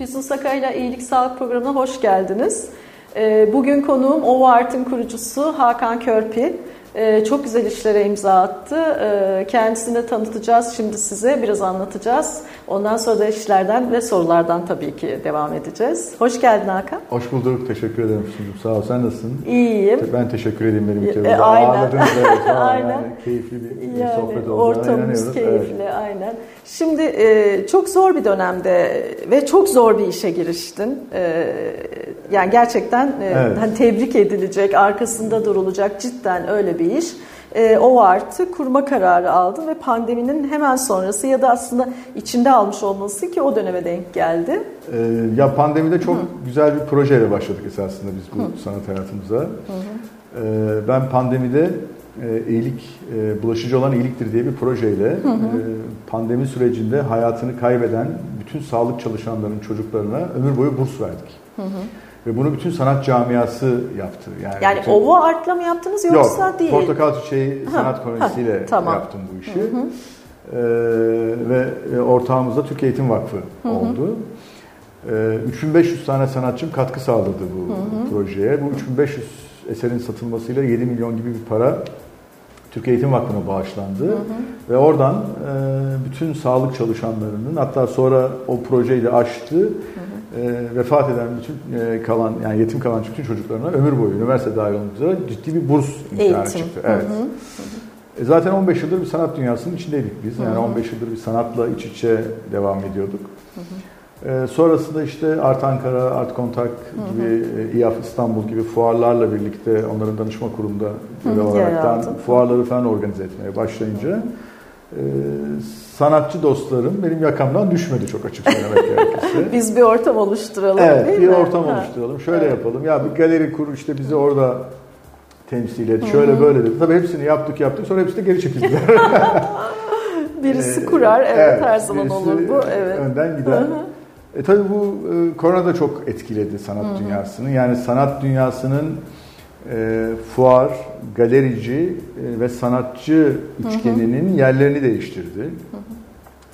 Füsun Sakay'la İyilik Sağlık Programı'na hoş geldiniz. Ee, bugün konuğum Ova Art'ın kurucusu Hakan Körpi. Ee, çok güzel işlere imza attı. Ee, kendisini de tanıtacağız şimdi size, biraz anlatacağız. Ondan sonra da işlerden ve sorulardan tabii ki devam edeceğiz. Hoş geldin Hakan. Hoş bulduk, teşekkür ederim Füsun'cum. Sağ ol, sen nasılsın? İyiyim. Ben teşekkür edeyim benim bir kere. E, aynen. Ağırladınız, evet. Aynen. Yani keyifli bir Yani sohbet olacağına ortamımız keyifli Evet. aynen. Şimdi e, çok zor bir dönemde ve çok zor bir işe giriştin. E, yani gerçekten e, Evet. hani tebrik edilecek, arkasında durulacak cidden öyle bir iş. E, o artı kurma kararı aldın ve pandeminin hemen sonrası ya da aslında içinde almış olması ki o döneme denk geldi. Ee, ya pandemide çok güzel bir projeyle başladık esasında biz bu sanat hayatımıza. Ee, ben pandemide e, iyilik, e, bulaşıcı olan iyiliktir diye bir projeyle e, pandemi sürecinde hayatını kaybeden bütün sağlık çalışanlarının çocuklarına ömür boyu burs verdik. Ve bunu bütün sanat camiası yaptı. Yani, Yani bütün- Ova Art'la mı yaptınız yoksa Yok, değil? Portakal Çiçeği Ha, Sanat ha, Konisi'yle tamam. yaptım bu işi. Ee, ve e, ortağımız da Türkiye Eğitim Vakfı oldu. Ee, 3500 tane sanatçım katkı sağladı bu projeye. Bu 3500 eserin satılmasıyla 7 milyon gibi bir para Türkiye Eğitim Vakfı'na bağışlandı. Ve oradan e, bütün sağlık çalışanlarının hatta sonra o projeyi de aştı. E, vefat eden bütün e, kalan yani yetim kalan bütün çocuklarına ömür boyu üniversite dahil olmak üzere ciddi bir burs imkanı çıktı. Evet. E, zaten 15 yıldır bir sanat dünyasının içindeydik biz. Yani 15 yıldır bir sanatla iç içe devam ediyorduk. E, sonrasında işte Art Ankara, Art Kontak gibi, e, İAF İstanbul gibi fuarlarla birlikte onların danışma kurumunda görev olaraktan fuarları falan organize etmeye başlayınca e, sanatçı dostlarım benim yakamdan düşmedi çok açık söylemek gerekirse. Biz bir ortam oluşturalım Evet, değil bir mi? ortam Ha. oluşturalım. Şöyle yapalım. Ya bir galeri kur işte bizi orada temsil et. Şöyle böyle dedi. Tabii hepsini yaptık yaptık. Sonra hepsi de geri çekildiler. Birisi Ee, kurar, evet, her zaman olur bu. Evet. Önden gider. E tabii bu e, korona da çok etkiledi sanat dünyasını. Yani sanat dünyasının e, fuar, galerici e, ve sanatçı üçgeninin yerlerini değiştirdi.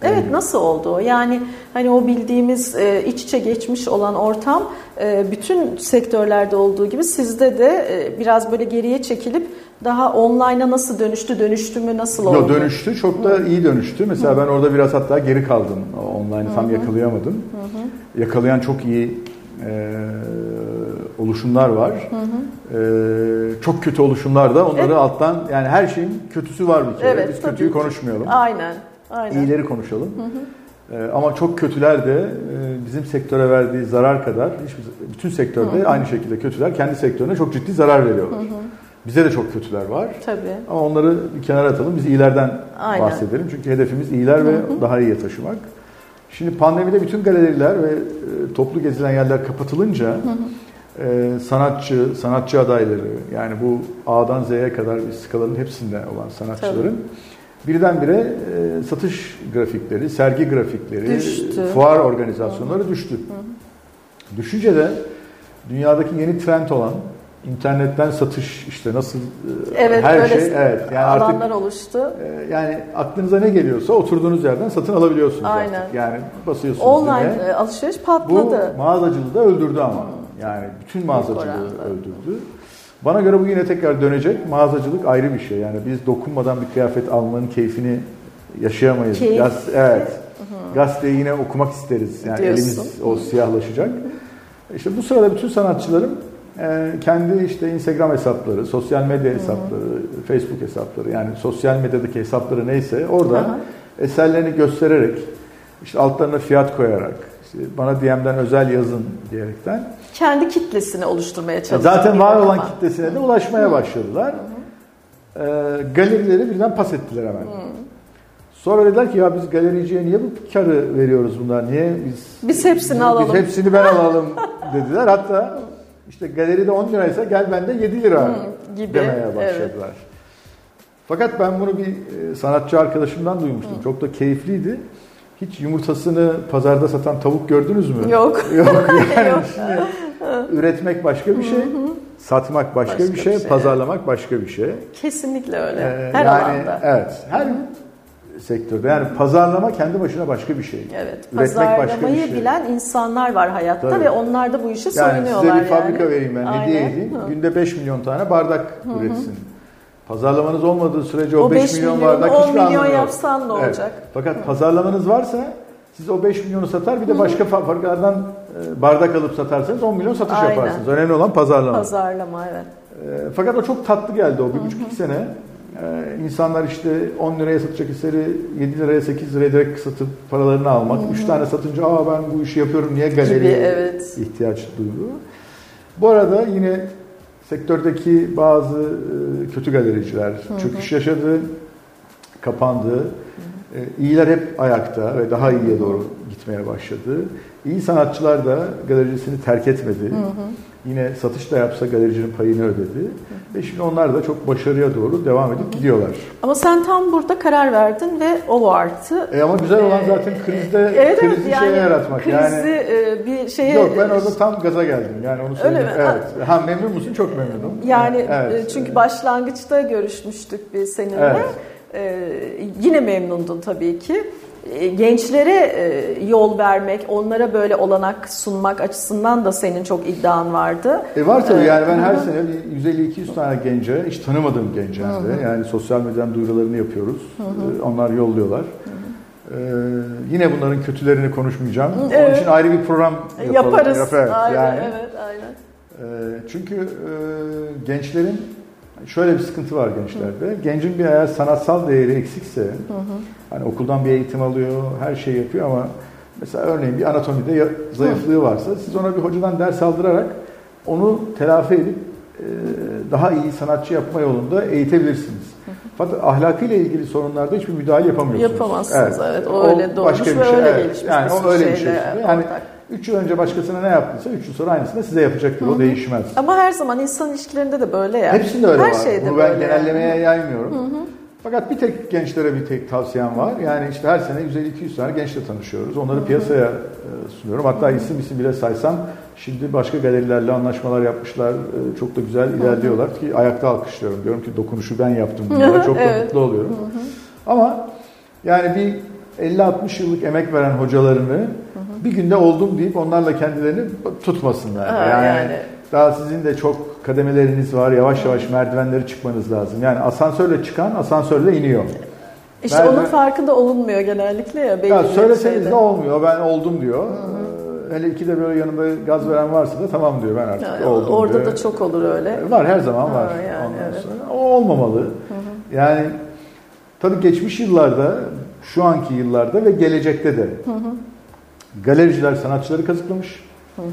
Evet nasıl oldu? Yani hani o bildiğimiz e, iç içe geçmiş olan ortam e, bütün sektörlerde olduğu gibi sizde de e, biraz böyle geriye çekilip daha online'a nasıl dönüştü, dönüştü mü, nasıl oldu? Yo, dönüştü. Çok da iyi dönüştü. Mesela ben orada biraz hatta geri kaldım. Online'ı tam yakalayamadım. Yakalayan çok iyi e, oluşumlar var. E, çok kötü oluşumlar da onları Evet. alttan yani her şeyin kötüsü var bir kere. Evet, Biz kötüyü ki. konuşmayalım. Aynen, aynen. İyileri konuşalım. E, ama çok kötüler de e, bizim sektöre verdiği zarar kadar hiçbir, bütün sektörde aynı şekilde kötüler kendi sektörüne çok ciddi zarar veriyorlar. Bize de çok kötüler var. Tabii. Ama onları bir kenara atalım. Biz iyilerden Aynen. bahsedelim. Çünkü hedefimiz iyiler ve daha iyiye taşımak. Şimdi pandemide bütün galeriler ve e, toplu gezilen yerler kapatılınca e, sanatçı, sanatçı adayları yani bu A'dan Z'ye kadar bir skalanın hepsinde olan sanatçıların birdenbire e, satış grafikleri, sergi grafikleri, Düştü. fuar organizasyonları düştü. Düşünce de dünyadaki yeni trend olan internetten satış işte nasıl e, Evet, her şey evet yani artık alanlar oluştu. e, yani aklınıza ne geliyorsa oturduğunuz yerden satın alabiliyorsunuz Aynen. artık. Yani basıyorsunuz Online düğmeye. e, alışveriş Bu patladı. mağazacılığı da öldürdü ama. Yani bütün mağazacılığı öldürdü. Bana göre bu yine tekrar dönecek. Mağazacılık ayrı bir şey. Yani biz dokunmadan bir kıyafet almanın keyfini yaşayamayız. Keyif. Gaz, evet. Gazeteyi yine okumak isteriz. Yani Diyorsun. elimiz o siyahlaşacak. İşte bu sırada bütün sanatçıların e, kendi işte Instagram hesapları, sosyal medya hesapları, Facebook hesapları yani sosyal medyadaki hesapları neyse orada Aha. eserlerini göstererek işte altlarına fiyat koyarak işte bana DM'den özel yazın diyerekten Kendi kitlesini oluşturmaya çalıştı. zaten var olan Ama. kitlesine de ulaşmaya başladılar. Ee, galerileri birden pas ettiler hemen. Sonra dediler ki ya biz galericiye niye bu karı veriyoruz bunlar? Niye biz Biz hepsini alalım. Biz hepsini ben alalım dediler. Hatta işte galeride 10 liraysa gel bende 7 lira gibi, demeye başladılar. Fakat ben bunu bir e, sanatçı arkadaşımdan duymuştum. Çok da keyifliydi. Hiç yumurtasını pazarda satan tavuk gördünüz mü? Yok. Yok yani Yok. şimdi üretmek başka bir şey, satmak başka, Başka bir, şey, bir şey. pazarlamak başka bir şey. Kesinlikle öyle. Ee, Her yani alanda. evet, her sektörde. Yani pazarlama kendi başına başka bir şey. Evet. Üretmek pazarlamayı şey. bilen insanlar var hayatta Tabii. ve onlar da bu işe yani soyunuyorlar. Size bir fabrika yani. vereyim ben, hediye edeyim. Hı. Günde 5 milyon tane bardak Hı-hı. üretsin. Pazarlamanız olmadığı sürece o, o 5, 5 milyon, bardak hiçbir anlamı yok. 10 milyon yapsan ne olacak? Evet. Fakat Hı. pazarlamanız varsa siz o 5 milyonu satar bir de başka fabrikalardan e, bardak alıp satarsanız 10 milyon satış Aynen. yaparsınız. Önemli olan pazarlama. Pazarlama evet. E, fakat o çok tatlı geldi o bir buçuk iki sene. Ee, insanlar işte 10 liraya satacak hisleri 7 liraya 8 liraya direkt satıp paralarını almak. 3 tane satınca aa ben bu işi yapıyorum niye galeriye evet. ihtiyaç duydu. Bu arada yine sektördeki bazı e, kötü galericiler Hı-hı. çöküş yaşadı, kapandı. Hı-hı. E, iyiler hep ayakta ve daha iyiye doğru gitmeye başladı. İyi sanatçılar da galericisini terk etmedi. Hı hı. Yine satış da yapsa galericinin payını ödedi. Hı. Ve şimdi onlar da çok başarıya doğru devam edip gidiyorlar. Ama sen tam burada karar verdin ve o arttı. E ama güzel olan zaten krizde e, evet, krizi evet, yani, şeye yaratmak. Krizi yani, e, bir şeye... Yok ben orada tam gaza geldim. Yani onu söyleyeyim. Öyle mi? Evet. Ha memnun musun? Çok memnunum. Yani evet. çünkü başlangıçta görüşmüştük bir seninle. Evet. Ee, yine memnundun tabii ki. E, gençlere e, yol vermek, onlara böyle olanak sunmak açısından da senin çok iddian vardı. E var tabii yani ben her sene 150-200 tane gence, hiç tanımadığım gence de yani sosyal medyadan duyurularını yapıyoruz. Hı-hı. Onlar yolluyorlar. Ee, yine bunların kötülerini konuşmayacağım. Evet. Onun için ayrı bir program yapalım. Yaparız. Yaparız. Aynen, yani, evet, aynen. E, çünkü e, gençlerin şöyle bir sıkıntı var gençlerde. Hı. Gencin bir eğer sanatsal değeri eksikse, hı hı. hani okuldan bir eğitim alıyor, her şey yapıyor ama mesela örneğin bir anatomide zayıflığı varsa siz ona bir hocadan ders aldırarak onu telafi edip e, daha iyi sanatçı yapma yolunda eğitebilirsiniz. Fakat ahlakıyla ilgili sorunlarda hiçbir müdahale yapamıyorsunuz. Yapamazsınız evet. evet. O, o öyle doğmuş başka bir ve şey. öyle evet. gelişmiş. Yani o öyle bir şey. Yani ortak. 3 yıl önce başkasına ne yaptıysa 3 yıl sonra aynısını size yapacaktır. Hı-hı. O değişmez. Ama her zaman insan ilişkilerinde de böyle yani. Hepsinde öyle her var. Şeyde Bunu ben böyle genellemeye yani. yaymıyorum. Hı-hı. Fakat bir tek gençlere bir tek tavsiyem var. Yani işte her sene 150-200 tane gençle tanışıyoruz. Onları piyasaya e, sunuyorum. Hatta isim isim bile saysam şimdi başka galerilerle anlaşmalar yapmışlar. E, çok da güzel ilerliyorlar ki ayakta alkışlıyorum. Diyorum ki dokunuşu ben yaptım bunlara. Çok evet. da mutlu oluyorum. Ama yani bir 50-60 yıllık emek veren hocalarını hı hı. Bir günde oldum deyip onlarla kendilerini tutmasınlar. Ha, yani, yani daha sizin de çok kademeleriniz var. Yavaş yavaş merdivenleri çıkmanız lazım. Yani asansörle çıkan asansörle iniyor. İşte Merdiven... onun farkında olunmuyor genellikle ya. Ya söyleseniz de olmuyor. Ben oldum diyor. Hı hı. Hele iki de böyle yanında gaz veren varsa da tamam diyor ben artık yani, oldum Orada diyor. da çok olur öyle. Var her zaman var. Ha, yani, evet. sonra. O olmamalı. Hı hı. Yani tabii geçmiş yıllarda şu anki yıllarda ve gelecekte de. Hı hı. Galericiler sanatçıları kazıklamış. Hı hı.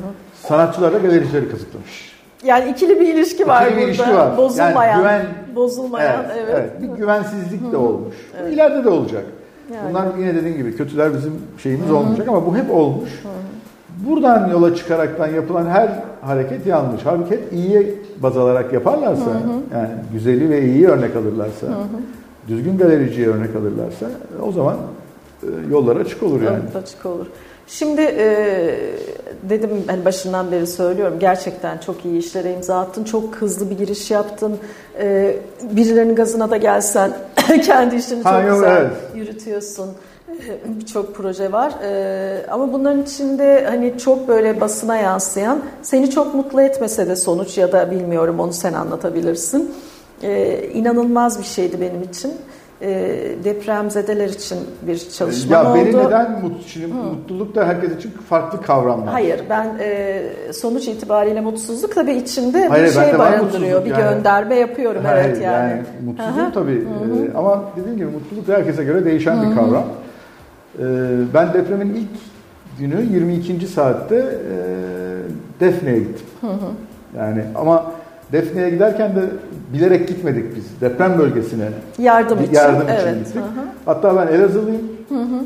Sanatçılar da galericileri kazıklamış. Yani ikili bir ilişki var ikili bir ilişki var. Bozulmayan. Yani güven, bozulmayan. Evet, evet. evet. Bir güvensizlik de olmuş. Evet. İleride de olacak. Yani. Bunlar yine dediğim gibi kötüler bizim şeyimiz hı hı. olmayacak ama bu hep olmuş. Hı. Buradan yola çıkaraktan yapılan her hareket yanlış. Hep iyiye baz alarak yaparlarsa, hı hı. yani güzeli ve iyiyi örnek alırlarsa, hı hı düzgün galericiye örnek alırlarsa o zaman e, yollar açık olur yani. Evet, açık olur. Şimdi e, dedim hani başından beri söylüyorum gerçekten çok iyi işlere imza attın. Çok hızlı bir giriş yaptın. E, birilerinin gazına da gelsen kendi işini çok yok, güzel evet. yürütüyorsun. E, Birçok proje var. E, ama bunların içinde hani çok böyle basına yansıyan seni çok mutlu etmese de sonuç ya da bilmiyorum onu sen anlatabilirsin e, inanılmaz bir şeydi benim için. E, depremzedeler için bir çalışma ya oldu. Beni neden mut, şimdi Hı. mutluluk da herkes için farklı kavramlar. Hayır ben e, sonuç itibariyle mutsuzluk tabii içinde Hayır, bir şey barındırıyor. Bir yani. gönderme yapıyorum Hayır, evet yani. yani mutsuzluk Aha. tabii Hı-hı. E, ama dediğim gibi mutluluk herkese göre değişen Hı-hı. bir kavram. E, ben depremin ilk günü 22. saatte e, Defne'ye gittim. Hı-hı. Yani ama Defne'ye giderken de bilerek gitmedik biz. Deprem bölgesine yardım için, yardım için evet. gittik. Hı hı. Hatta ben Elazığlıyım. Hı hı.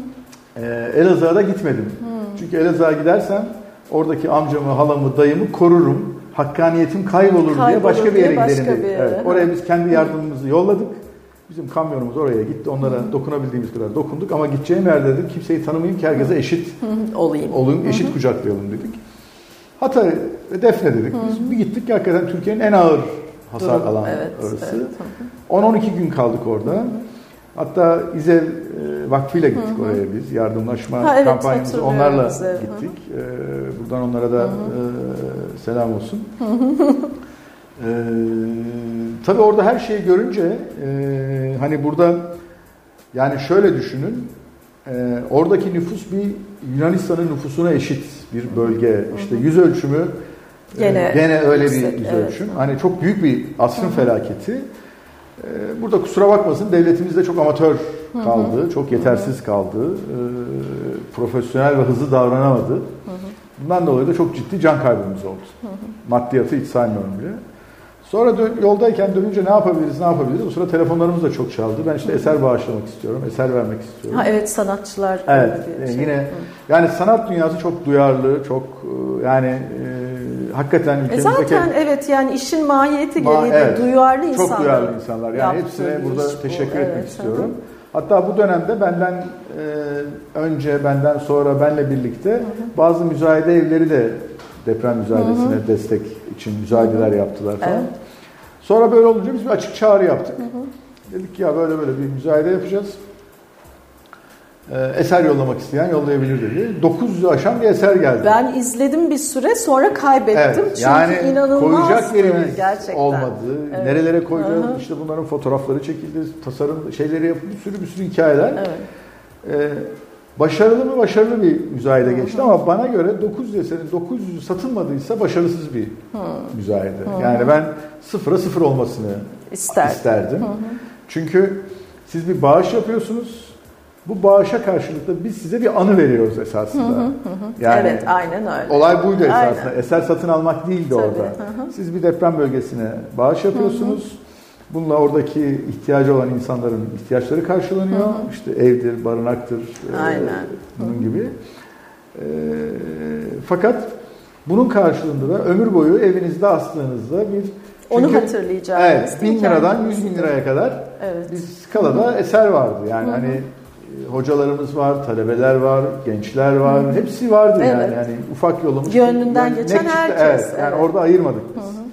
Ee, Elazığ'a da gitmedim. Hı. Çünkü Elazığ'a gidersem oradaki amcamı, halamı, dayımı korurum. Hakkaniyetim kaybolur, kaybolur diye başka bir yere gidelim. Bir yere. Evet, oraya biz kendi yardımımızı yolladık. Bizim kamyonumuz oraya gitti. Onlara Hı. dokunabildiğimiz kadar dokunduk ama gideceğim yerde dedim kimseyi tanımayayım ki herkese eşit Hı. olayım. Olayım, eşit Hı. kucaklayalım dedik. Hatay ve Defne dedik. Biz Hı. bir gittik hakikaten Türkiye'nin en ağır hasar Durum, alan evet, orası. Evet. 10-12 gün kaldık orada. Hatta İzev e, Vakfı'yla gittik hı hı. oraya biz. Yardımlaşma ha, evet, kampanyamızı onlarla İzev. gittik. Hı hı. Ee, buradan onlara da hı hı. E, selam olsun. Hı hı. Ee, tabii orada her şeyi görünce e, hani burada yani şöyle düşünün e, oradaki nüfus bir Yunanistan'ın nüfusuna eşit bir bölge. İşte yüz ölçümü e, gene, gene öyle yüksek, bir yüz evet. ölçüm. Hani çok büyük bir asrın Hı-hı. felaketi. E, burada kusura bakmasın devletimiz de çok amatör kaldı, Hı-hı. çok yetersiz kaldı, e, profesyonel ve hızlı davranamadı. Hı-hı. Bundan dolayı da çok ciddi can kaybımız oldu. Hı-hı. Maddiyatı hiç saymıyorum bile. Sonra dön, yoldayken dönünce ne yapabiliriz, ne yapabiliriz? O sıra telefonlarımız da çok çaldı. Ben işte eser bağışlamak istiyorum, eser vermek istiyorum. Ha evet sanatçılar. Evet, e, şey. yine yani sanat dünyası çok duyarlı, çok e, yani e, hakikaten ülkemizdeki... E zaten evet yani işin mahiyeti gereği ma evet, duyarlı insanlar. Çok duyarlı insanlar. Yani hepsine burada teşekkür bu, etmek evet, istiyorum. Hı. Hatta bu dönemde benden e, önce, benden sonra benle birlikte hı hı. bazı müzayede evleri de deprem müzayede'sine hı hı. destek için müzayedeler yaptılar falan. Evet. Sonra böyle olunca biz bir açık çağrı yaptık. Hı hı. Dedik ya böyle böyle bir müzayede yapacağız. Ee, eser yollamak isteyen yollayabilir dedi. 900'ü aşan bir eser geldi. Ben izledim bir süre sonra kaybettim. Evet, Çünkü yani inanılmaz koyacak yerimiz gerçekten. olmadı. Evet. Nerelere koyacağız? İşte bunların fotoğrafları çekildi, tasarım şeyleri yapıldı, bir sürü bir sürü hikayeler. Evet. Ee, Başarılı mı? Başarılı bir müzayede geçti ama bana göre 900 eserin 900'ü satılmadıysa başarısız bir hı. müzayede. Hı. Yani ben sıfıra sıfır olmasını İster. isterdim. Hı hı. Çünkü siz bir bağış yapıyorsunuz. Bu bağışa karşılıklı biz size bir anı veriyoruz esasında. Hı hı hı. Yani evet, aynen öyle. Olay buydu esasında. Aynen. Eser satın almak değildi Tabii. orada. Hı hı. Siz bir deprem bölgesine bağış yapıyorsunuz. Hı hı Bununla oradaki ihtiyacı olan insanların ihtiyaçları karşılanıyor. Hı hı. İşte evdir, barınaktır, e, Aynen. E, bunun gibi. E, fakat bunun karşılığında da ömür boyu evinizde astığınızda bir onu hatırlayacağız. Evet, bin liradan yüz bin liraya kadar evet. bir skalada Hı-hı. eser vardı. Yani Hı-hı. hani hocalarımız var, talebeler var, gençler var. Hı-hı. Hepsi vardı evet. yani. Yani ufak yolumuz. Gönlünden geçen herkes. Evet, yani evet. orada ayırmadık biz. Hı-hı.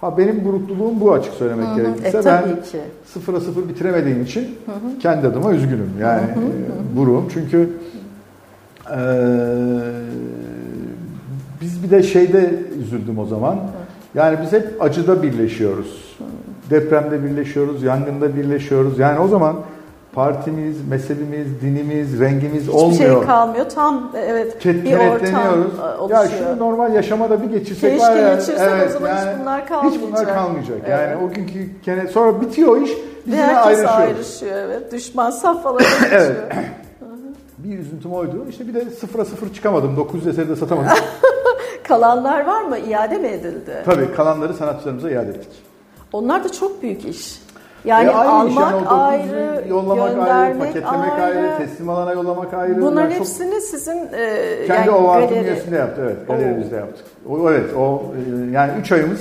Ha benim burukluluğum bu açık söylemek hı hı. gerekirse. E, ben ki. sıfıra sıfır bitiremediğim için hı hı. kendi adıma üzgünüm. Yani hı hı. E, buruğum. Çünkü e, biz bir de şeyde üzüldüm o zaman. Yani biz hep acıda birleşiyoruz. Depremde birleşiyoruz, yangında birleşiyoruz. Yani o zaman partimiz, mezhebimiz, dinimiz, rengimiz Hiçbir olmuyor. Hiçbir şey kalmıyor. Tam evet bir ortam oluşuyor. Ya şunu normal yaşamada bir geçirsek Keşke var ya. geçirsek evet, o zaman yani, hiç bunlar kalmayacak. Hiç bunlar kalmayacak. Evet. Yani o günkü kene sonra bitiyor iş. Biz yine ayrışıyoruz. ayrışıyor evet. Düşman safhalara geçiyor. evet. bir üzüntüm oydu. İşte bir de sıfıra sıfır çıkamadım. 900 eseri de satamadım. Kalanlar var mı? İade mi edildi? Tabii kalanları sanatçılarımıza iade ettik. Onlar da çok büyük iş. Yani e almak yani ayrı, yollamak ayrı, paketlemek ayrı, ayrı, teslim alana yollamak ayrı. Bunların çok... hepsini sizin e, kendi yani Ovart'ın üyesinde yaptı. Evet, galerimizde yaptık. O, evet, o e, yani 3 ayımız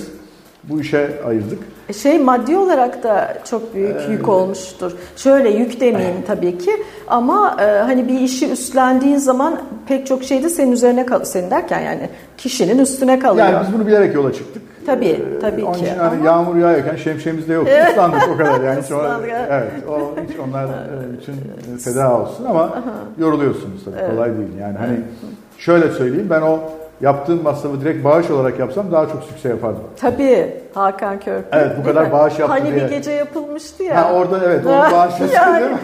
bu işe ayırdık. E, şey maddi olarak da çok büyük ee, yük olmuştur. Şöyle yük demeyeyim tabii ki ama e, hani bir işi üstlendiğin zaman pek çok şey de senin üzerine kalıyor. Senin derken yani kişinin üstüne kalıyor. Yani biz bunu bilerek yola çıktık. Tabii, ee, tabii onun ki. Için hani yağmur yağıyorken şemsiyemiz de yok. Islandık o kadar yani. Hiç o, evet, o hiç onlar için e, feda olsun ama yoruluyorsunuz tabii. Evet. Kolay değil. Yani hani şöyle söyleyeyim ben o yaptığım masrafı direkt bağış olarak yapsam daha çok sükse yapardım. Tabii Hakan Körpü. Evet bu kadar mi? bağış yaptı hani diye. Bir gece yapılmıştı ya. Ha orada evet onu bağışlasın yani, değil mi?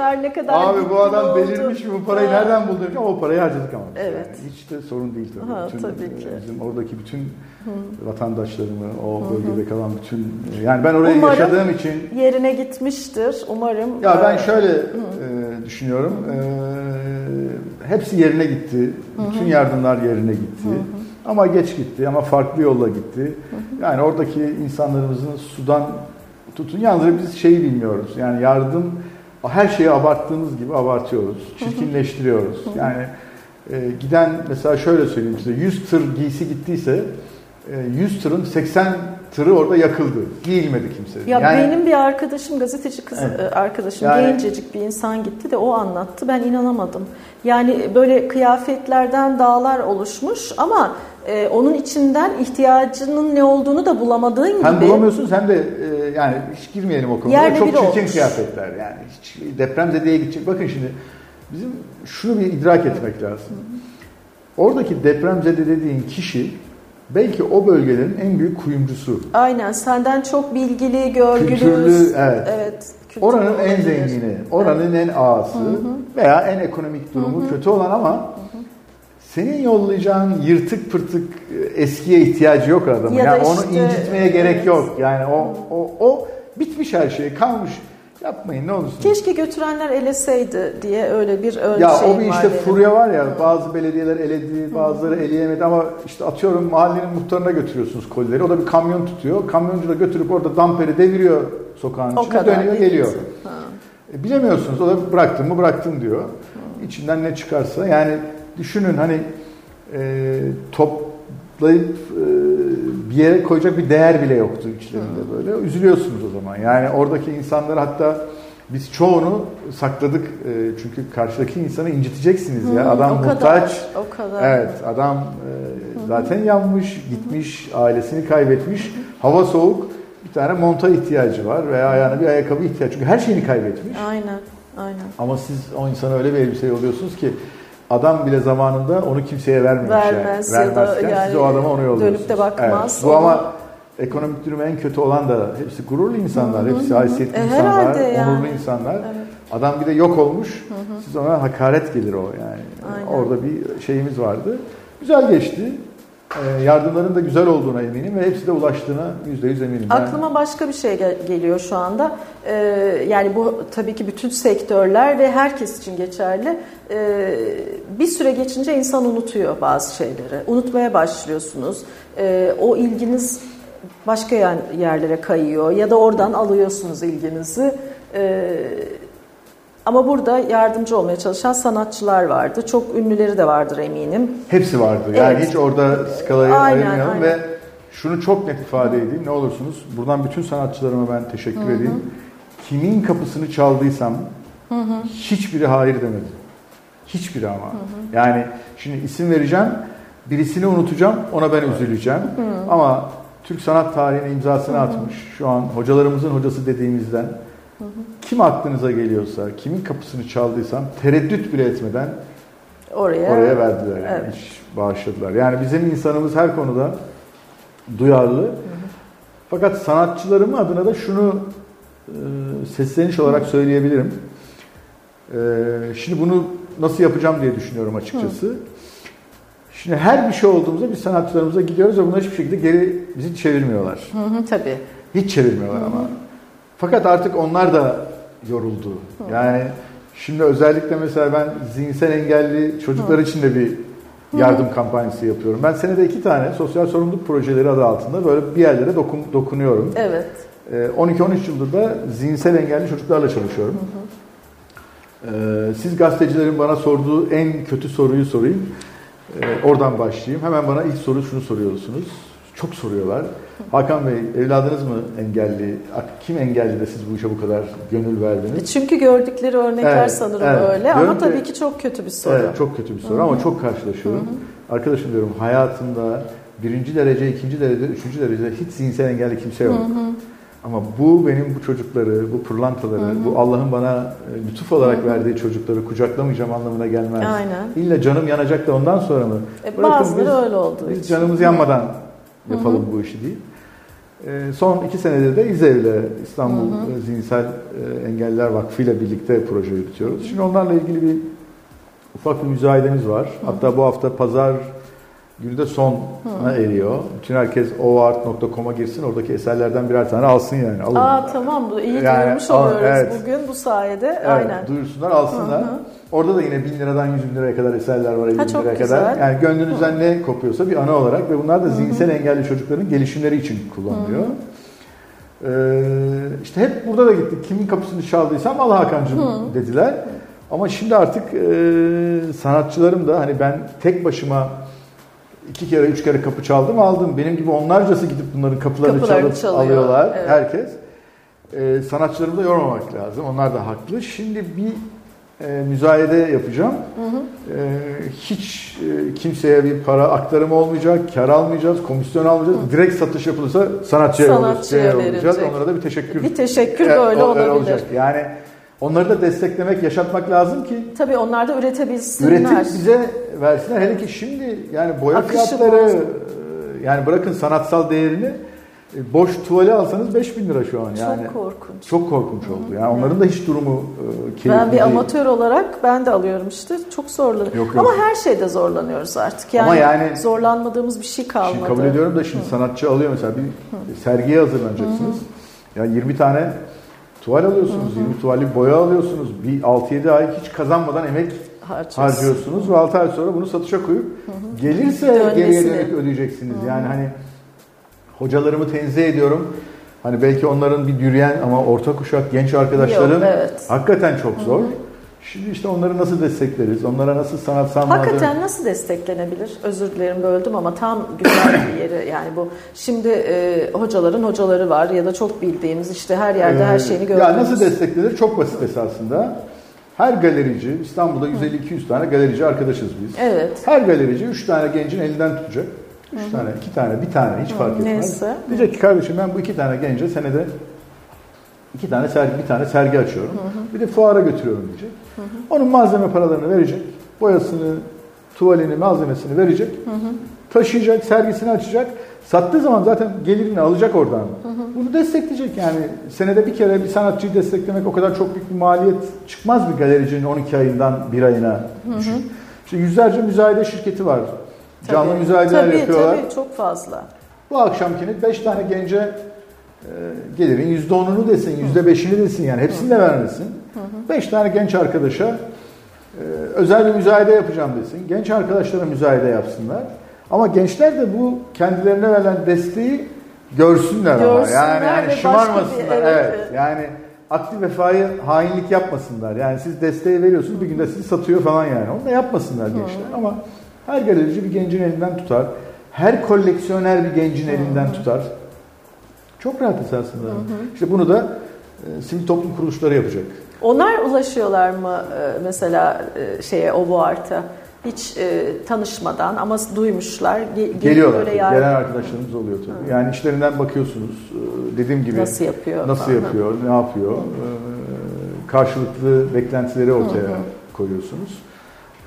Onlar ne kadar Abi bu adam oldu. belirmiş mi bu parayı ha. nereden buldu ama o parayı harcadık ama. Evet. Yani hiç de sorun değil tabii. Ha, bütün, tabii ki. Bizim oradaki bütün Hı. vatandaşlarımı, o bölgede kalan bütün yani ben orayı Umarım yaşadığım için yerine gitmiştir. Umarım. Ya ben şöyle e, düşünüyorum. E, hepsi yerine gitti. Bütün yardımlar yerine gitti. Ama geç gitti ama farklı yolla gitti. Yani oradaki insanlarımızın sudan tutun. Yalnız biz şeyi bilmiyoruz. Yani yardım her şeyi abarttığımız gibi abartıyoruz. Çirkinleştiriyoruz. Yani e, giden mesela şöyle söyleyeyim size 100 tır giysi gittiyse 100 e, tırın 80 tırı orada yakıldı. Giyilmedi kimse. Ya yani, benim bir arkadaşım, gazeteci kız evet. E, arkadaşım, yani, gencecik bir insan gitti de o anlattı. Ben inanamadım. Yani böyle kıyafetlerden dağlar oluşmuş ama e, onun içinden ihtiyacının ne olduğunu da bulamadığın hem gibi. Hem bulamıyorsunuz hem de e, yani hiç girmeyelim o konuya. Çok çirkin olmuş. kıyafetler yani. Hiç depremzedeye gidecek. Bakın şimdi bizim şunu bir idrak etmek lazım. Oradaki depremzede dediğin kişi belki o bölgelerin en büyük kuyumcusu. Aynen senden çok bilgili, görgülü. Kültürlü, evet. evet oranın en zengini, oranın evet. en ağası hı hı. veya en ekonomik durumu hı hı. kötü olan ama hı hı. Senin yollayacağın yırtık pırtık e, eskiye ihtiyacı yok adamın. Ya yani işte, onu incitmeye evet. gerek yok. Yani o o o bitmiş her şey kalmış. Yapmayın ne olursun. Keşke götürenler eleseydi diye öyle bir ön ya o bir işte var furya var ya bazı belediyeler eledi bazıları Hı. eleyemedi ama işte atıyorum mahallenin muhtarına götürüyorsunuz kolileri o da bir kamyon tutuyor kamyoncu da götürüp orada damperi deviriyor sokağın o içine dönüyor geliyor. Ha. E, bilemiyorsunuz o da bıraktım mı bıraktım diyor. Hı. İçinden ne çıkarsa yani düşünün hani e, toplayıp e, bir yere koyacak bir değer bile yoktu içlerinde böyle. Üzülüyorsunuz o zaman. Yani oradaki insanlar hatta biz çoğunu sakladık e, çünkü karşıdaki insanı inciteceksiniz ya. Hmm, adam o muhtaç. Kadar, o kadar. Evet, adam e, zaten yanmış, gitmiş, ailesini kaybetmiş. Hava soğuk. Bir tane monta ihtiyacı var veya ayağına bir ayakkabı ihtiyacı. Çünkü her şeyini kaybetmiş. Aynen. Aynen. Ama siz o insana öyle bir elbise yolluyorsunuz ki Adam bile zamanında onu kimseye vermemiş Vermez yani. Vermezken yani siz o adama onu yolluyorsunuz. Dönüp de bakmaz. Evet. Bu ama ekonomik durumu en kötü olan da hepsi gururlu insanlar, Hı-hı. hepsi haysiyetli e, insanlar, yani. onurlu insanlar. Evet. Adam bir de yok olmuş. Hı-hı. Siz ona hakaret gelir o yani. Aynen. Orada bir şeyimiz vardı. Güzel geçti. Ee, yardımların da güzel olduğuna eminim ve hepsi de ulaştığına yüzde yüz eminim. Aklıma yani. başka bir şey geliyor şu anda. Ee, yani bu tabii ki bütün sektörler ve herkes için geçerli. Ee, bir süre geçince insan unutuyor bazı şeyleri. Unutmaya başlıyorsunuz. O ilginiz başka yerlere kayıyor ya da oradan alıyorsunuz ilginizi. Ama burada yardımcı olmaya çalışan sanatçılar vardı. Çok ünlüleri de vardır eminim. Hepsi vardı. Yani evet. hiç orada skalayı aynen, ayırmayalım aynen. ve şunu çok net ifade edeyim. Ne olursunuz buradan bütün sanatçılarıma ben teşekkür Hı-hı. edeyim. Kimin kapısını çaldıysam Hı-hı. hiçbiri hayır demedi. Hiçbiri ama. Hı-hı. Yani şimdi isim vereceğim. Birisini unutacağım. Ona ben üzüleceğim. Hı-hı. Ama Türk sanat tarihine imzasını Hı-hı. atmış. Şu an hocalarımızın hocası dediğimizden Hı Kim aklınıza geliyorsa, kimin kapısını çaldıysam tereddüt bile etmeden oraya, oraya verdiler. Yani. Evet. Hiç bağışladılar. Yani bizim insanımız her konuda duyarlı. Hı hı. Fakat sanatçılarım adına da şunu e, sesleniş olarak söyleyebilirim. E, şimdi bunu nasıl yapacağım diye düşünüyorum açıkçası. Hı. Şimdi her bir şey olduğumuzda biz sanatçılarımıza gidiyoruz ve bunlar hiçbir şekilde geri bizi çevirmiyorlar. Hı hı, tabii. Hiç çevirmiyorlar hı hı. ama. Fakat artık onlar da yoruldu. Yani şimdi özellikle mesela ben zihinsel engelli çocuklar için de bir yardım kampanyası yapıyorum. Ben senede iki tane sosyal sorumluluk projeleri adı altında böyle bir yerlere dokun, dokunuyorum. Evet. 12-13 ee, yıldır da zihinsel engelli çocuklarla çalışıyorum. Hı hı. Siz gazetecilerin bana sorduğu en kötü soruyu sorayım. Ee, oradan başlayayım. Hemen bana ilk soru şunu soruyorsunuz. Çok soruyorlar. Hakan Bey evladınız mı engelli? Kim engelli de siz bu işe bu kadar gönül verdiniz? E, çünkü gördükleri örnekler evet, sanırım evet. öyle Görünce, ama tabii ki çok kötü bir soru. Evet çok kötü bir soru Hı-hı. ama çok karşılaşıyorum. Hı-hı. Arkadaşım diyorum hayatında birinci derece, ikinci derece, üçüncü derecede hiç zihinsel engelli kimse yok. Hı-hı. Ama bu benim bu çocukları, bu pırlantaları, Hı-hı. bu Allah'ın bana e, lütuf olarak Hı-hı. verdiği çocukları kucaklamayacağım anlamına gelmez. Aynen. İlla canım yanacak da ondan sonra mı? E, bazıları biz, öyle oldu. Biz canımız yanmadan yapalım Hı-hı. bu işi değil. E, son iki senedir de İzev'le İstanbul Hı-hı. Zihinsel e, Engelliler Vakfı ile birlikte proje yürütüyoruz. Şimdi onlarla ilgili bir ufak bir müzayedemiz var. Hı-hı. Hatta bu hafta pazar günü de sona eriyor. Bütün herkes oart.com'a girsin oradaki eserlerden birer tane alsın yani. Alın. Aa tamam bu iyi yani, duyurmuş oluyoruz evet. bugün bu sayede. Evet, Aynen. Duyursunlar alsınlar. Hı hı. Orada da yine 1000 liradan 100 bin liraya kadar eserler var 50 bin liraya kadar. Yani gönlünüzden ne kopuyorsa bir ana olarak ve bunlar da zihinsel engelli çocukların gelişimleri için kullanılıyor. Ee, işte hep burada da gittik. Kimin kapısını çaldıysam al Hakan'cığım dediler. Ama şimdi artık e, sanatçılarım da hani ben tek başıma iki kere üç kere kapı çaldım aldım. Benim gibi onlarcası gidip bunların kapılarını, kapılarını çalıp çalıyor. alıyorlar evet. herkes. Ee, sanatçılarımı da yormamak lazım. Onlar da haklı. Şimdi bir e, müzayede yapacağım. Hı hı. E, hiç e, kimseye bir para aktarımı olmayacak, kar almayacağız, komisyon almayacağız. Hı. Direkt satış yapılırsa sanatçıya, sanatçıya olacağız. Onlara da bir teşekkür. Bir teşekkür e, böyle olabilir. Olacak. Yani onları da desteklemek, yaşatmak lazım ki. Tabii onlar da üretebilsinler. Üretip bize versinler. Hele ki şimdi yani boya Akışı fiyatları bozdu. yani bırakın sanatsal değerini e, boş tuvali alsanız 5000 lira şu an yani. Çok korkunç. Çok korkunç oldu. Yani onların da hiç durumu e, keyifli Ben bir değil. amatör olarak ben de alıyorum işte. Çok zorlanıyorum. Yok, yok. Ama her şeyde zorlanıyoruz artık. Yani, Ama yani zorlanmadığımız bir şey kalmadı. Şimdi kabul ediyorum da şimdi Hı. sanatçı alıyor mesela bir Hı. sergiye hazırlanacaksınız. Hı. Ya 20 tane tuval alıyorsunuz, Hı. 20 tuvallik boya alıyorsunuz. Bir 6-7 ay hiç kazanmadan emek harcıyorsunuz ve 6 ay sonra bunu satışa koyup Hı. gelirse geriye dönük ödeyeceksiniz. Hı. Yani hani Hocalarımı tenzih ediyorum. Hani belki onların bir yürüyen ama orta kuşak genç arkadaşlarım Yok, evet. hakikaten çok zor. Hı hı. Şimdi işte onları nasıl destekleriz? Onlara nasıl sanatsal Hakikaten nasıl desteklenebilir? Özür dilerim böldüm ama tam güzel bir yeri yani bu. Şimdi e, hocaların hocaları var ya da çok bildiğimiz işte her yerde ee, her şeyini gördüğümüz. Ya nasıl desteklenir? Çok basit esasında. Her galerici, İstanbul'da 150-200 tane galerici arkadaşız biz. Evet. Her galerici 3 tane gencin elinden tutacak. Üç Hı-hı. tane, iki tane, bir tane hiç fark etmez. Neyse. Diyecek ki kardeşim ben bu iki tane gence senede iki tane sergi, bir tane sergi açıyorum. Hı-hı. Bir de fuara götürüyorum diyecek. Hı-hı. Onun malzeme paralarını verecek. Boyasını, tuvalini, malzemesini verecek. Hı-hı. Taşıyacak, sergisini açacak. Sattığı zaman zaten gelirini alacak oradan. Hı hı. Bunu destekleyecek yani. Senede bir kere bir sanatçıyı desteklemek o kadar çok büyük bir maliyet çıkmaz bir galericinin 12 ayından bir ayına. Hı hı. İşte yüzlerce müzayede şirketi var. Tabii, Canlı müzayedeler tabii, yapıyorlar. Tabii çok fazla. Bu akşamkini 5 tane gence e, gelirin %10'unu desin, %5'ini desin yani hepsini de vermesin. 5 tane genç arkadaşa e, özel bir müzayede yapacağım desin. Genç arkadaşlara müzayede yapsınlar. Ama gençler de bu kendilerine verilen desteği görsünler, görsünler ama yani, yani şımarmasınlar. Bir, evet, evet. Yani aktif vefayı hainlik yapmasınlar. Yani siz desteği veriyorsunuz bir günde sizi satıyor falan yani. Onu da yapmasınlar gençler. Ama her galerici bir gencin elinden tutar. Her koleksiyoner bir gencin hı elinden tutar. Çok rahat esasında. Hı hı. İşte bunu da e, sivil toplum kuruluşları yapacak. Onlar ulaşıyorlar mı e, mesela e, şeye o bu? Hiç e, tanışmadan ama duymuşlar. Ge- Geliyorlar. Böyle yardım... Gelen arkadaşlarımız oluyor tabii. Hı. Yani işlerinden bakıyorsunuz. E, dediğim gibi nasıl yapıyor? Nasıl falan. yapıyor? Ne yapıyor? E, karşılıklı beklentileri ortaya hı hı. koyuyorsunuz.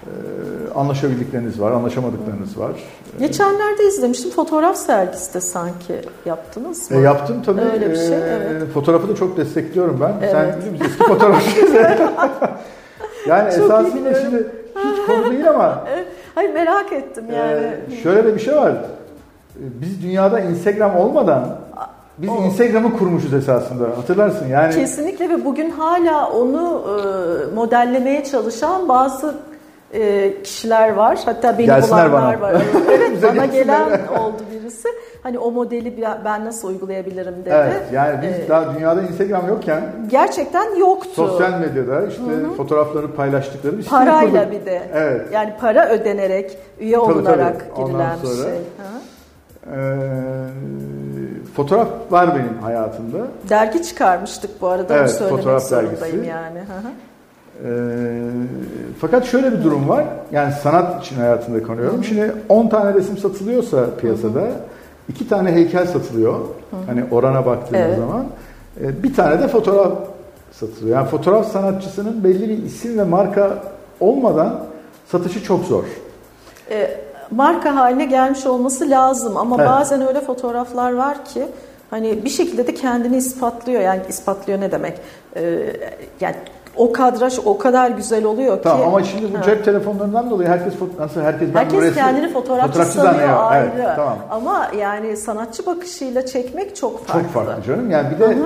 Ee, anlaşabildikleriniz var, anlaşamadıklarınız var. Geçenlerde izlemiştim. Fotoğraf sergisi de sanki yaptınız mı? E, yaptım tabii. Öyle bir şey, e, evet. Fotoğrafı da çok destekliyorum ben. Evet. Sen bizim eski fotoğrafçıyız. yani çok esasında şimdi hiç konu değil ama. Hayır merak ettim yani. E, şöyle de bir şey var. Biz dünyada Instagram olmadan biz o. Instagram'ı kurmuşuz esasında. Hatırlarsın yani. Kesinlikle ve bugün hala onu e, modellemeye çalışan bazı e, kişiler var. Hatta beni Gelsinler bulanlar bana. var. Evet bana gelen oldu birisi. Hani o modeli ben nasıl uygulayabilirim dedi. Evet yani biz ee, daha dünyada Instagram yokken gerçekten yoktu. Sosyal medyada işte Hı-hı. fotoğrafları paylaştıkları bir Parayla bir de. Evet. Yani para ödenerek üye tabii, olunarak tabii. girilen bir şey. Ee, fotoğraf var benim hayatımda. Dergi çıkarmıştık bu arada. Evet, fotoğraf dergisi. yani. Hı-hı. E, fakat şöyle bir durum var. Yani sanat için hayatında kanıyorum. Şimdi 10 tane resim satılıyorsa piyasada hı hı. iki tane heykel satılıyor. Hani orana baktığınız evet. zaman. E, bir tane de fotoğraf satılıyor. Yani fotoğraf sanatçısının belli bir isim ve marka olmadan satışı çok zor. E, marka haline gelmiş olması lazım ama evet. bazen öyle fotoğraflar var ki hani bir şekilde de kendini ispatlıyor. Yani ispatlıyor ne demek? Ee, yani o kadraj o kadar güzel oluyor ki. Tamam ama şimdi bu ha. cep telefonlarından dolayı herkes nasıl herkes ben herkes resim, kendini fotoğrafçı, fotoğrafçı sanıyor ayrı. Evet, tamam. Ama yani sanatçı bakışıyla çekmek çok farklı. Çok farklı canım. Yani bir de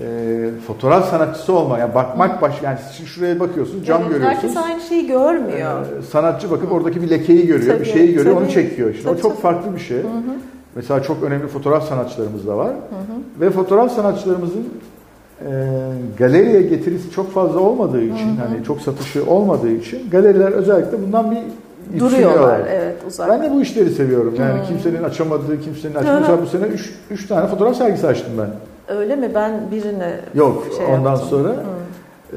e, fotoğraf sanatçısı olma. Yani bakmak baş yani şimdi şuraya bakıyorsunuz, cam evet, görüyorsunuz. Herkes aynı şeyi görmüyor. E, sanatçı bakıp Hı. oradaki bir lekeyi görüyor, tabii, bir şeyi görüyor, tabii. onu çekiyor. Şimdi tabii, o çok tabii. farklı bir şey. Hı hı. Mesela çok önemli fotoğraf sanatçılarımız da var. Hı hı. Ve fotoğraf sanatçılarımızın galeriye getirisi çok fazla olmadığı için, hı hı. hani çok satışı olmadığı için galeriler özellikle bundan bir duruyorlar. Evet, uzak. Ben de bu işleri seviyorum. Yani hmm. kimsenin açamadığı, kimsenin açmadığı. Mesela bu sene 3 tane fotoğraf sergisi açtım ben. Öyle mi? Ben birine Yok, şey ondan yaptım. sonra. Hmm.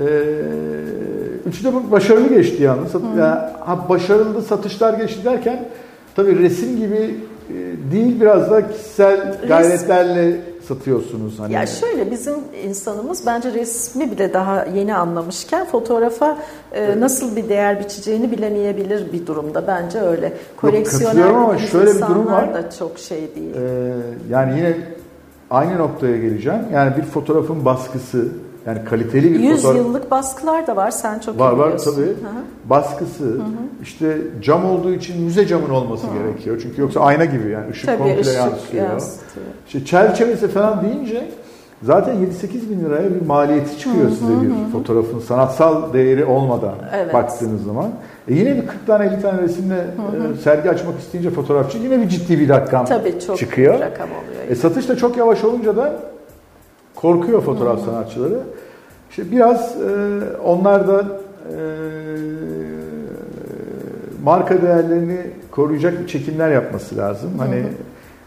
Ee, üçü de başarılı geçti yalnız. Hı. Yani, ha, başarılı satışlar geçti derken tabii resim gibi e, değil biraz da kişisel gayretlerle satıyorsunuz. Hani. Ya şöyle bizim insanımız bence resmi bile daha yeni anlamışken fotoğrafa e, nasıl bir değer biçeceğini bilemeyebilir bir durumda. Bence öyle. Koleksiyoner ama şöyle bir durum var. da çok şey değil. Ee, yani yine aynı noktaya geleceğim. Yani bir fotoğrafın baskısı yani kaliteli bir 100 fotoğraf. yıllık baskılar da var. Sen çok var, iyi biliyorsun. Var tabii. Hı-hı. Baskısı. Hı-hı. işte cam olduğu için müze camın olması Hı-hı. gerekiyor. Çünkü yoksa ayna gibi yani ışık tabii, komple ışık yansıtıyor. yansıtıyor. İşte çerçevesi falan deyince zaten 7-8 bin liraya bir maliyeti çıkıyor Hı-hı. size bir Hı-hı. fotoğrafın sanatsal değeri olmadan evet. baktığınız zaman. E yine bir 40 tane 50 tane resimle e, sergi açmak isteyince fotoğrafçı yine bir ciddi bir rakam Tabii, çok çıkıyor. rakam oluyor. E, satış da çok yavaş olunca da korkuyor fotoğraf hmm. sanatçıları. İşte biraz e, onlar da e, marka değerlerini koruyacak çekimler yapması lazım. Hani hmm.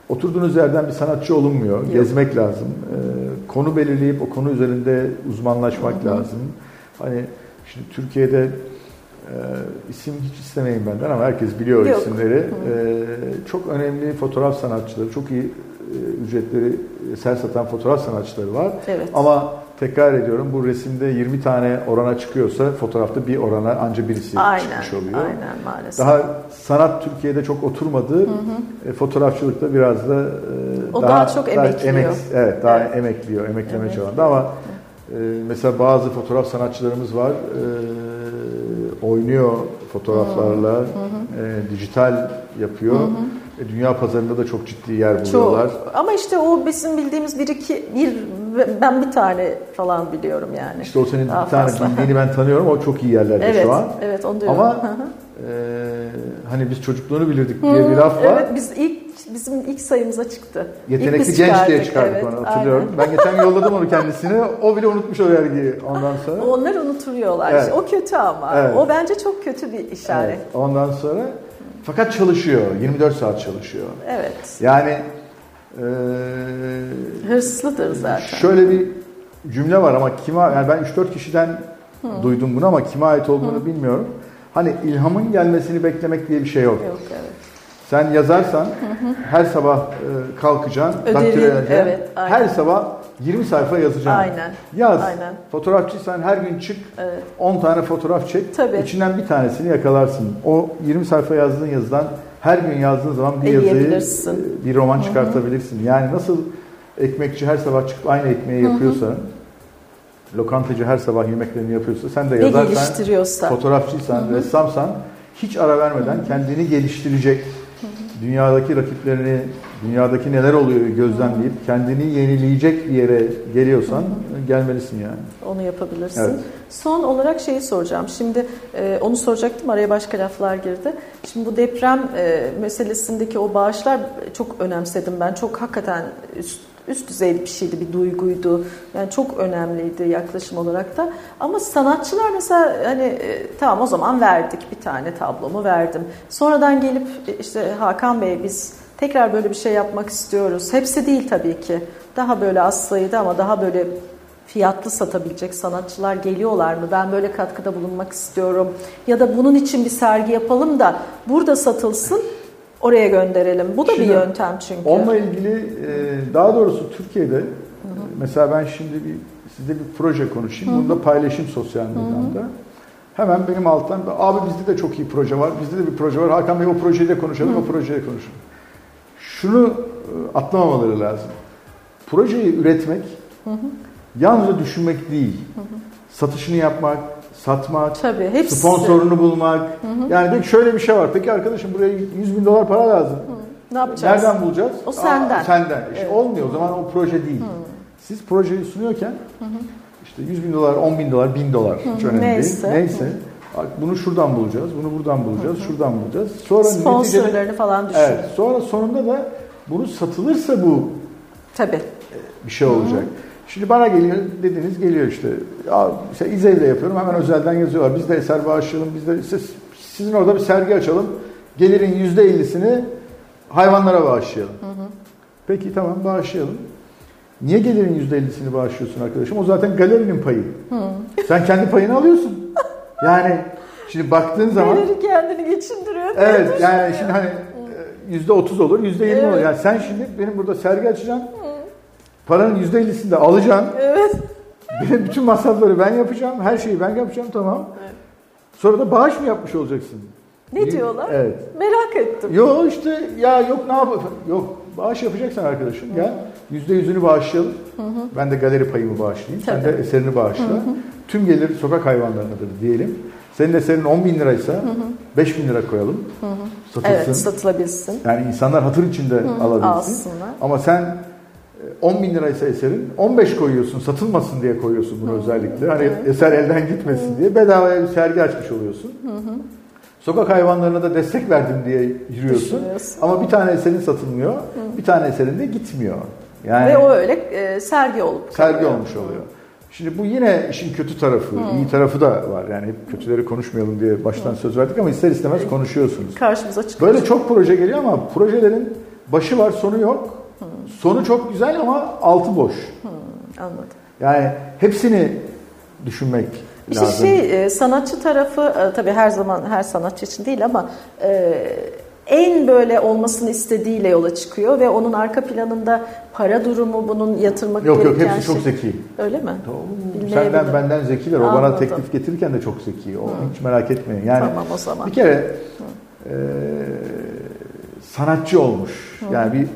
oturduğunuz yerden bir sanatçı olunmuyor. Yok. Gezmek lazım. E, konu belirleyip o konu üzerinde uzmanlaşmak hmm. lazım. Hani şimdi Türkiye'de e, isim hiç istemeyin benden ama herkes biliyor Yok. isimleri. E, çok önemli fotoğraf sanatçıları, çok iyi ücretleri ser satan fotoğraf sanatçıları var. Evet. Ama tekrar ediyorum bu resimde 20 tane orana çıkıyorsa fotoğrafta bir orana anca birisi aynen, çıkmış oluyor. Aynen maalesef. Daha sanat Türkiye'de çok oturmadı. Hı hı. E, fotoğrafçılıkta biraz da e, o daha, daha çok daha emekliyor. Emek, evet daha evet. emekliyor, emekleme evet. çağında ama e, mesela bazı fotoğraf sanatçılarımız var. E, oynuyor fotoğraflarla, hı hı. E, dijital yapıyor. Hı hı. E, dünya pazarında da çok ciddi yer buluyorlar. Çok. Ama işte o bizim bildiğimiz bir iki bir ben bir tane falan biliyorum yani. İşte o senin Daha bir tane fazla. bildiğini ben tanıyorum. O çok iyi yerlerde evet, şu an. Evet, onu diyorum. Ama e, hani biz çocukluğunu bilirdik diye bir laf var. Evet, biz ilk bizim ilk sayımıza çıktı. Yetenekli genç diye çıkardık evet, onu hatırlıyorum. Aynen. Ben geçen yolladım onu kendisine. O bile unutmuş o yergiyi ondan sonra. Onlar unuturuyorlar. Evet. o kötü ama. Evet. O bence çok kötü bir işaret. Evet. Ondan sonra fakat çalışıyor. 24 saat çalışıyor. Evet. Yani e, hırslıdır zaten. Şöyle bir cümle var ama kime yani ben 3-4 kişiden Hı. duydum bunu ama kime ait olduğunu Hı. bilmiyorum. Hani ilhamın gelmesini beklemek diye bir şey yok. Yok evet. Sen yazarsan hı hı. her sabah e, kalkacaksın, Ödevin, evet, her sabah 20 sayfa yazacaksın. Aynen. Yaz. Aynen. Fotoğrafçıysan her gün çık, evet. 10 tane fotoğraf çek. Tabii. İçinden bir tanesini yakalarsın. O 20 sayfa yazdığın yazıdan her gün yazdığın zaman bir yazıyı, bir roman çıkartabilirsin. Hı hı. Yani nasıl ekmekçi her sabah çıkıp aynı ekmeği yapıyorsa, hı hı. lokantacı her sabah yemeklerini yapıyorsa, sen de yazarsan, fotoğrafçıysan, hı hı. ressamsan hiç ara vermeden kendini geliştirecek dünyadaki rakiplerini, dünyadaki neler oluyor gözlemleyip kendini yenileyecek bir yere geliyorsan gelmelisin yani. Onu yapabilirsin. Evet. Son olarak şeyi soracağım. Şimdi e, onu soracaktım araya başka laflar girdi. Şimdi bu deprem e, meselesindeki o bağışlar çok önemsedim ben. Çok hakikaten üst üst düzey bir şeydi, bir duyguydu. Yani çok önemliydi yaklaşım olarak da. Ama sanatçılar mesela hani e, tamam o zaman verdik bir tane tablomu verdim. Sonradan gelip e, işte Hakan Bey biz tekrar böyle bir şey yapmak istiyoruz. Hepsi değil tabii ki. Daha böyle az sayıda ama daha böyle fiyatlı satabilecek sanatçılar geliyorlar mı? Ben böyle katkıda bulunmak istiyorum. Ya da bunun için bir sergi yapalım da burada satılsın oraya gönderelim. Bu da şimdi, bir yöntem çünkü. Onunla ilgili e, daha doğrusu Türkiye'de hı hı. mesela ben şimdi bir size bir proje konuşayım. Hı hı. Bunu da paylaşayım sosyal medyada. Hemen benim alttan abi bizde de çok iyi proje var. Bizde de bir proje var. Hakan Bey o projeyi de konuşalım. Hı. O projeyi konuşalım. Şunu e, atlamamaları lazım. Projeyi üretmek hı hı. yalnızca düşünmek değil. Hı hı. Satışını yapmak, satmak, Tabii, hepsi. sponsorunu bulmak. Hı hı. Yani peki şöyle bir şey var. Peki arkadaşım buraya 100 bin dolar para lazım. Hı. Ne yapacağız? Nereden bulacağız? O senden. Aa, senden. İşte evet. olmuyor. O zaman o proje değil. Hı. Siz projeyi sunuyorken hı hı. işte 100 bin dolar, 10 bin dolar, 1000 dolar hiç önemli Neyse. değil. Neyse. Hı. Bunu şuradan bulacağız, bunu buradan bulacağız, hı hı. şuradan bulacağız. Sonra Sponsorlarını neticede, falan düşün. Evet. Sonra sonunda da bunu satılırsa bu Tabii. bir şey olacak. Hı hı. Şimdi bana geliyor dediniz geliyor işte. Ya, işte İzey'le yapıyorum hemen özelden yazıyorlar. Biz de eser bağışlayalım. Biz de siz, sizin orada bir sergi açalım. Gelirin yüzde ellisini hayvanlara bağışlayalım. Hı hı. Peki tamam bağışlayalım. Niye gelirin %50'sini bağışlıyorsun arkadaşım? O zaten galerinin payı. Sen kendi payını alıyorsun. Yani şimdi baktığın zaman Galeri kendini geçindiriyor. evet yani şimdi hani yüzde otuz olur, yüzde yirmi olur. Yani sen şimdi benim burada sergi açacaksın. Paranın yüzde ellisini de alacaksın. Evet. Benim bütün masrafları ben yapacağım. Her şeyi ben yapacağım tamam. Evet. Sonra da bağış mı yapmış olacaksın? Ne diyorlar? Evet. Merak ettim. Yok işte ya yok ne yapalım? Yok bağış yapacaksan arkadaşım gel yüzde yüzünü bağışlayalım. Ben de galeri payımı bağışlayayım. Sen Tabii. de eserini bağışla. Tüm gelir sokak hayvanlarınadır diyelim. Senin eserin 10 bin liraysa 5 bin lira koyalım. Satılsın. Evet satılabilsin. Yani insanlar hatır içinde alabilsin. Alsınlar. Ama sen 10 bin liraysa eserin 15 koyuyorsun satılmasın diye koyuyorsun bunu özellikle. Hani eser elden gitmesin diye bedavaya bir sergi açmış oluyorsun. Sokak hayvanlarına da destek verdim diye yürüyorsun. Ama bir tane eserin satılmıyor, bir tane eserin de gitmiyor. Yani Ve o öyle e, sergi olup sergi kalıyor. olmuş oluyor. Şimdi bu yine işin kötü tarafı, iyi tarafı da var. Yani hep kötüleri konuşmayalım diye baştan söz verdik ama ister istemez konuşuyorsunuz. Karşımıza çıkıyor. Böyle çok proje geliyor ama projelerin başı var, sonu yok. Sonu çok güzel ama altı boş. Anladım. Yani hepsini düşünmek İşte lazım. şey e, sanatçı tarafı e, tabii her zaman her sanatçı için değil ama e, en böyle olmasını istediğiyle yola çıkıyor ve onun arka planında para durumu bunun yatırmak Yok yok gereken hepsi çok şey. zeki. Öyle mi? Senden Bilmeyebilirim. benden zekiler. O bana teklif getirirken de çok zeki. O hiç merak etmeyin. Yani Tamam o zaman. bir kere e, sanatçı olmuş. Yani bir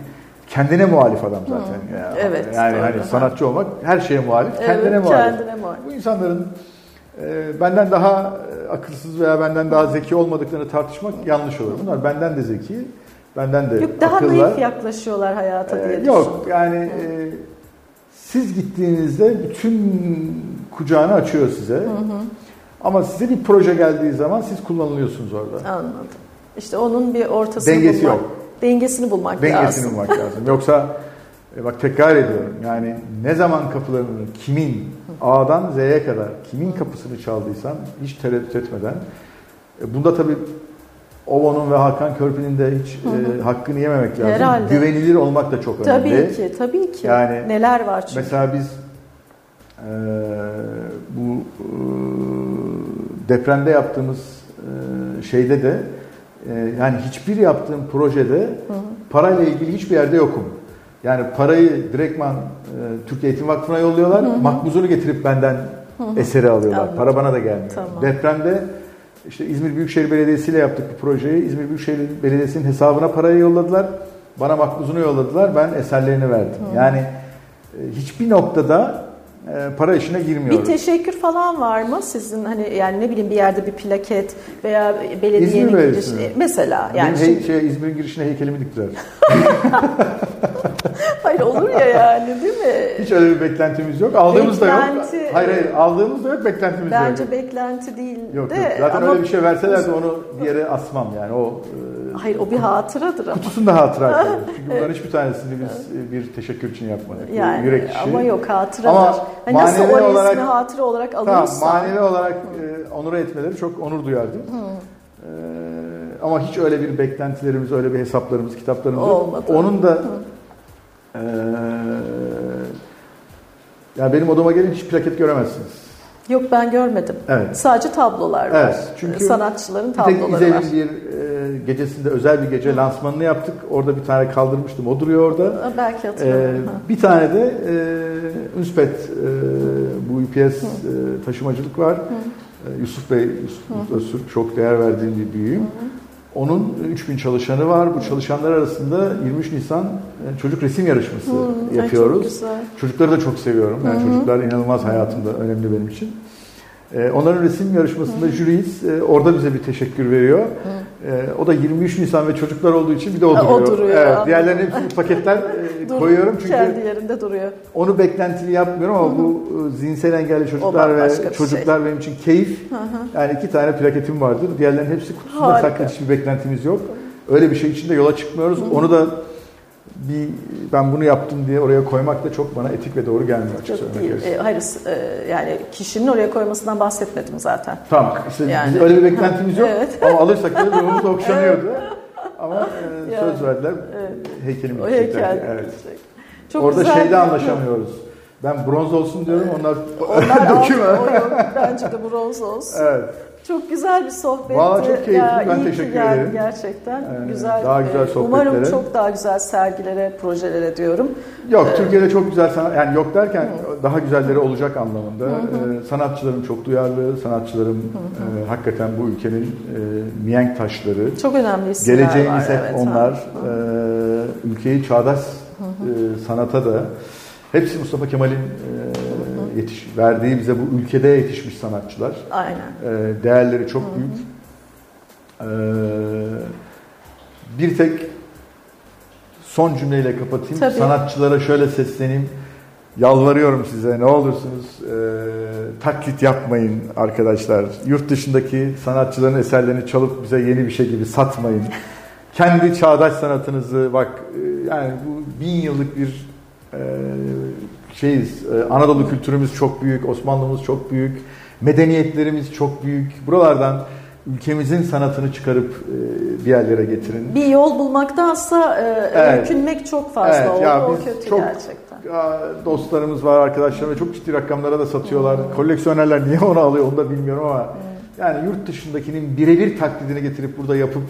kendine muhalif adam zaten. Yani, Evet, Yani doğru. hani Ha. sanatçı olmak her şeye muhalif, Evet, kendine muhalif. kendine muhalif. Bu insanların e, benden daha e, akılsız veya benden daha zeki olmadıklarını tartışmak yanlış olur. Bunlar benden de zeki, benden de Yok daha akıllı. naif yaklaşıyorlar hayata diye Ee. Yok yani e, siz gittiğinizde bütün kucağını açıyor size. Ama size bir proje geldiği zaman siz kullanılıyorsunuz orada. Anladım. İşte onun bir ortasını Dengesi bulmak. yok. Dengesini bulmak Dengesini lazım. bulmak lazım. Yoksa e, bak tekrar ediyorum yani ne zaman kapılarını kimin A'dan Z'ye kadar kimin kapısını çaldıysan hiç tereddüt etmeden e, bunda tabii Ovo'nun ve Hakan Körpü'nün de hiç e, hakkını yememek lazım. Herhalde. Güvenilir olmak da çok önemli. Tabii ki, tabii ki. Yani Neler var çünkü. Mesela biz e, bu e, depremde yaptığımız e, şeyde de yani hiçbir yaptığım projede parayla ilgili hiçbir yerde yokum. Yani parayı direktman e, Türk Eğitim Vakfı'na yolluyorlar. Makbuzunu getirip benden eseri alıyorlar. Anladım. Para bana da gelmiyor. Tamam. Depremde işte İzmir Büyükşehir Belediyesi ile yaptık bu projeyi. İzmir Büyükşehir Belediyesi'nin hesabına parayı yolladılar. Bana makbuzunu yolladılar. Ben eserlerini verdim. Yani e, hiçbir noktada para işine girmiyoruz. Bir teşekkür falan var mı sizin hani yani ne bileyim bir yerde bir plaket veya belediyenin İzmir giriş Belediyesi mi? mesela Benim yani hey- şimdi, şey, İzmir'in girişine heykelimi diktiler. hayır olur ya yani değil mi? Hiç öyle bir beklentimiz yok. Aldığımız da yok. Beklenti- Hayır hayır aldığımız da yok, beklentimiz de yok. Bence beklenti değil Yok de yok. Zaten ama öyle bir şey verseler de onu bir yere asmam yani. O e, hayır o bir hatıradır ama. kutusunda hatıra kalır. Çünkü bunların hiçbir tanesini biz e, bir teşekkür için yapmadık. Yani Yürek işi. ama yok hatıradır. Ama hani nasıl o olarak- resmi hatıra olarak Tamam, alırsa. manevi olarak e, onur etmeleri çok onur duyardım. E, ama hiç öyle bir beklentilerimiz, öyle bir hesaplarımız, kitaplarımız yok. Olmadı. Onun da e, yani benim odama gelin hiç plaket göremezsiniz. Yok ben görmedim. Evet. Sadece tablolar var. Evet, çünkü Sanatçıların Bir tabloları var. İzel'in bir e, gecesinde özel bir gece lansmanını yaptık. Orada bir tane kaldırmıştım. O duruyor orada. Belki Ee, hatırlamıyorum. ha. bir tane de e, e, bu UPS e, taşımacılık var. E, Yusuf Bey, Yusuf Öztürk çok değer verdiğim bir büyüğüm. Onun 3000 çalışanı var. Bu çalışanlar arasında 23 Nisan e, çocuk resim yarışması Hı, yapıyoruz. çok güzel. Çocukları da çok seviyorum. Yani çocuklar inanılmaz hayatımda önemli benim için. Ee, onların resim yarışmasında jüriyiz. Ee, orada bize bir teşekkür veriyor. Ee, o da 23 Nisan ve çocuklar olduğu için bir de o duruyor. o duruyor, Evet, anladım. diğerlerinin hepsini paketler e, Dur, koyuyorum çünkü kendi yerinde duruyor. onu beklentili yapmıyorum ama bu e, zihinsel engelli çocuklar ve çocuklar benim için keyif. Yani iki tane plaketim vardır. Diğerlerinin hepsi kutusunda saklı hiçbir beklentimiz yok. Öyle bir şey için de yola çıkmıyoruz. Onu da bir ben bunu yaptım diye oraya koymak da çok bana etik ve doğru gelmiyor açık Yok değil. E, hayır e, yani kişinin oraya koymasından bahsetmedim zaten. Tamam. işte Yani- öyle bir beklentimiz yok. Evet. Ama alırsak da ruhumuz okşanıyordu. Ama e, Yani, söz verdiler. evet. Heykelimi O heykel. Evet. Çok Orada güzel şeyde anlaşamıyoruz. Ben bronz olsun diyorum onlar, Onlar döküm. altın, o yok. Bence de bronz olsun. Evet. Çok güzel bir sohbetti. Vallahi çok keyifli. Ya, Ben teşekkür ederim. Gerçekten Ee, güzel. daha güzel Ee, sohbetlere. Umarım çok daha güzel sergilere, projelere diyorum. Yok Ee, Türkiye'de çok güzel sanat yani yok derken daha güzelleri olacak anlamında. Ee, sanatçılarım çok duyarlı, sanatçılarım e, hakikaten bu ülkenin e, mihenk taşları. Çok önemli isimler Geleceğimiz var. hep evet, onlar. Ee, ülkeyi çağdaş e, sanata da hepsi Mustafa Kemal'in e, yetiş verdiği bize bu ülkede yetişmiş sanatçılar. Aynen. Ee, değerleri çok büyük. Ee, bir tek son cümleyle kapatayım. Tabii. Sanatçılara şöyle sesleneyim. Yalvarıyorum size ne olursunuz e, taklit yapmayın arkadaşlar. Yurt dışındaki sanatçıların eserlerini çalıp bize yeni bir şey gibi satmayın. Kendi çağdaş sanatınızı bak e, yani bu bin yıllık bir e, şeyiz. E, Anadolu kültürümüz çok büyük, Osmanlımız çok büyük, medeniyetlerimiz çok büyük. Buralardan ülkemizin sanatını çıkarıp e, bir yerlere getirin. Bir yol bulmaktansa e, Evet. öykünmek çok fazla Evet, oldu. ya o kötü çok- gerçekten. Dostlarımız var, arkadaşlarım ve çok ciddi rakamlara da satıyorlar. Koleksiyonerler niye onu alıyor onu da bilmiyorum ama yani yurt dışındakinin birebir taklidini getirip burada yapıp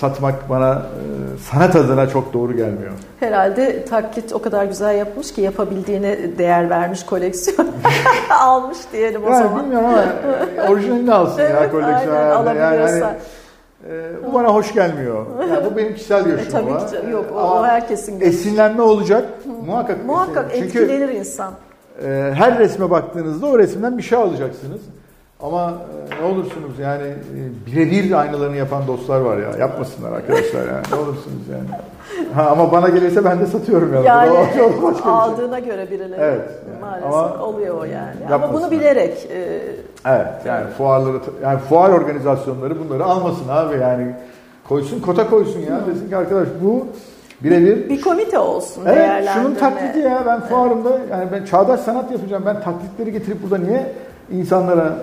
satmak bana e, sanat adına çok doğru gelmiyor. Herhalde taklit o kadar güzel yapmış ki yapabildiğine değer vermiş koleksiyon. Almış diyelim o Yani zaman. bilmiyorum ama orijinalini alsın ya Evet, koleksiyoner. aynen, Yani, hani, alabiliyorsa. e, bu bana hoş gelmiyor. Yani bu benim kişisel E, görüşüm tabii ama. ki yok o, Ama herkesin görüşü. Esinlenme olacak. Muhakkak. Muhakkak esinlenme. Çünkü etkilenir insan. e, her resme baktığınızda o resimden bir şey alacaksınız. Ama e, ne olursunuz yani e, birebir aynılarını yapan dostlar var ya. Yapmasınlar arkadaşlar yani. Ne olursunuz yani. Ha, ama bana gelirse ben de satıyorum yani. Yani O- başka şey. aldığına göre birileri Evet, yani maalesef ama oluyor o yani. Ama bunu bilerek e, Evet yani fuarları yani fuar organizasyonları bunları almasın abi yani koysun kota koysun ya desin ki arkadaş bu birebir bir komite olsun Evet şunun taklidi ya ben fuarımda yani ben çağdaş sanat yapacağım ben taklitleri getirip burada niye insanlara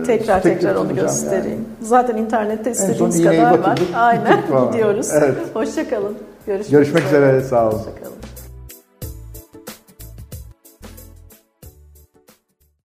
e, Tekrar tekrar onu göstereyim. yani? Zaten internette istediğiniz kadar var. batırdık, Aynen gittik falan. gidiyoruz. Evet. Hoşçakalın. Görüşmek, Görüşmek üzere sağ olun. Hoşçakalın.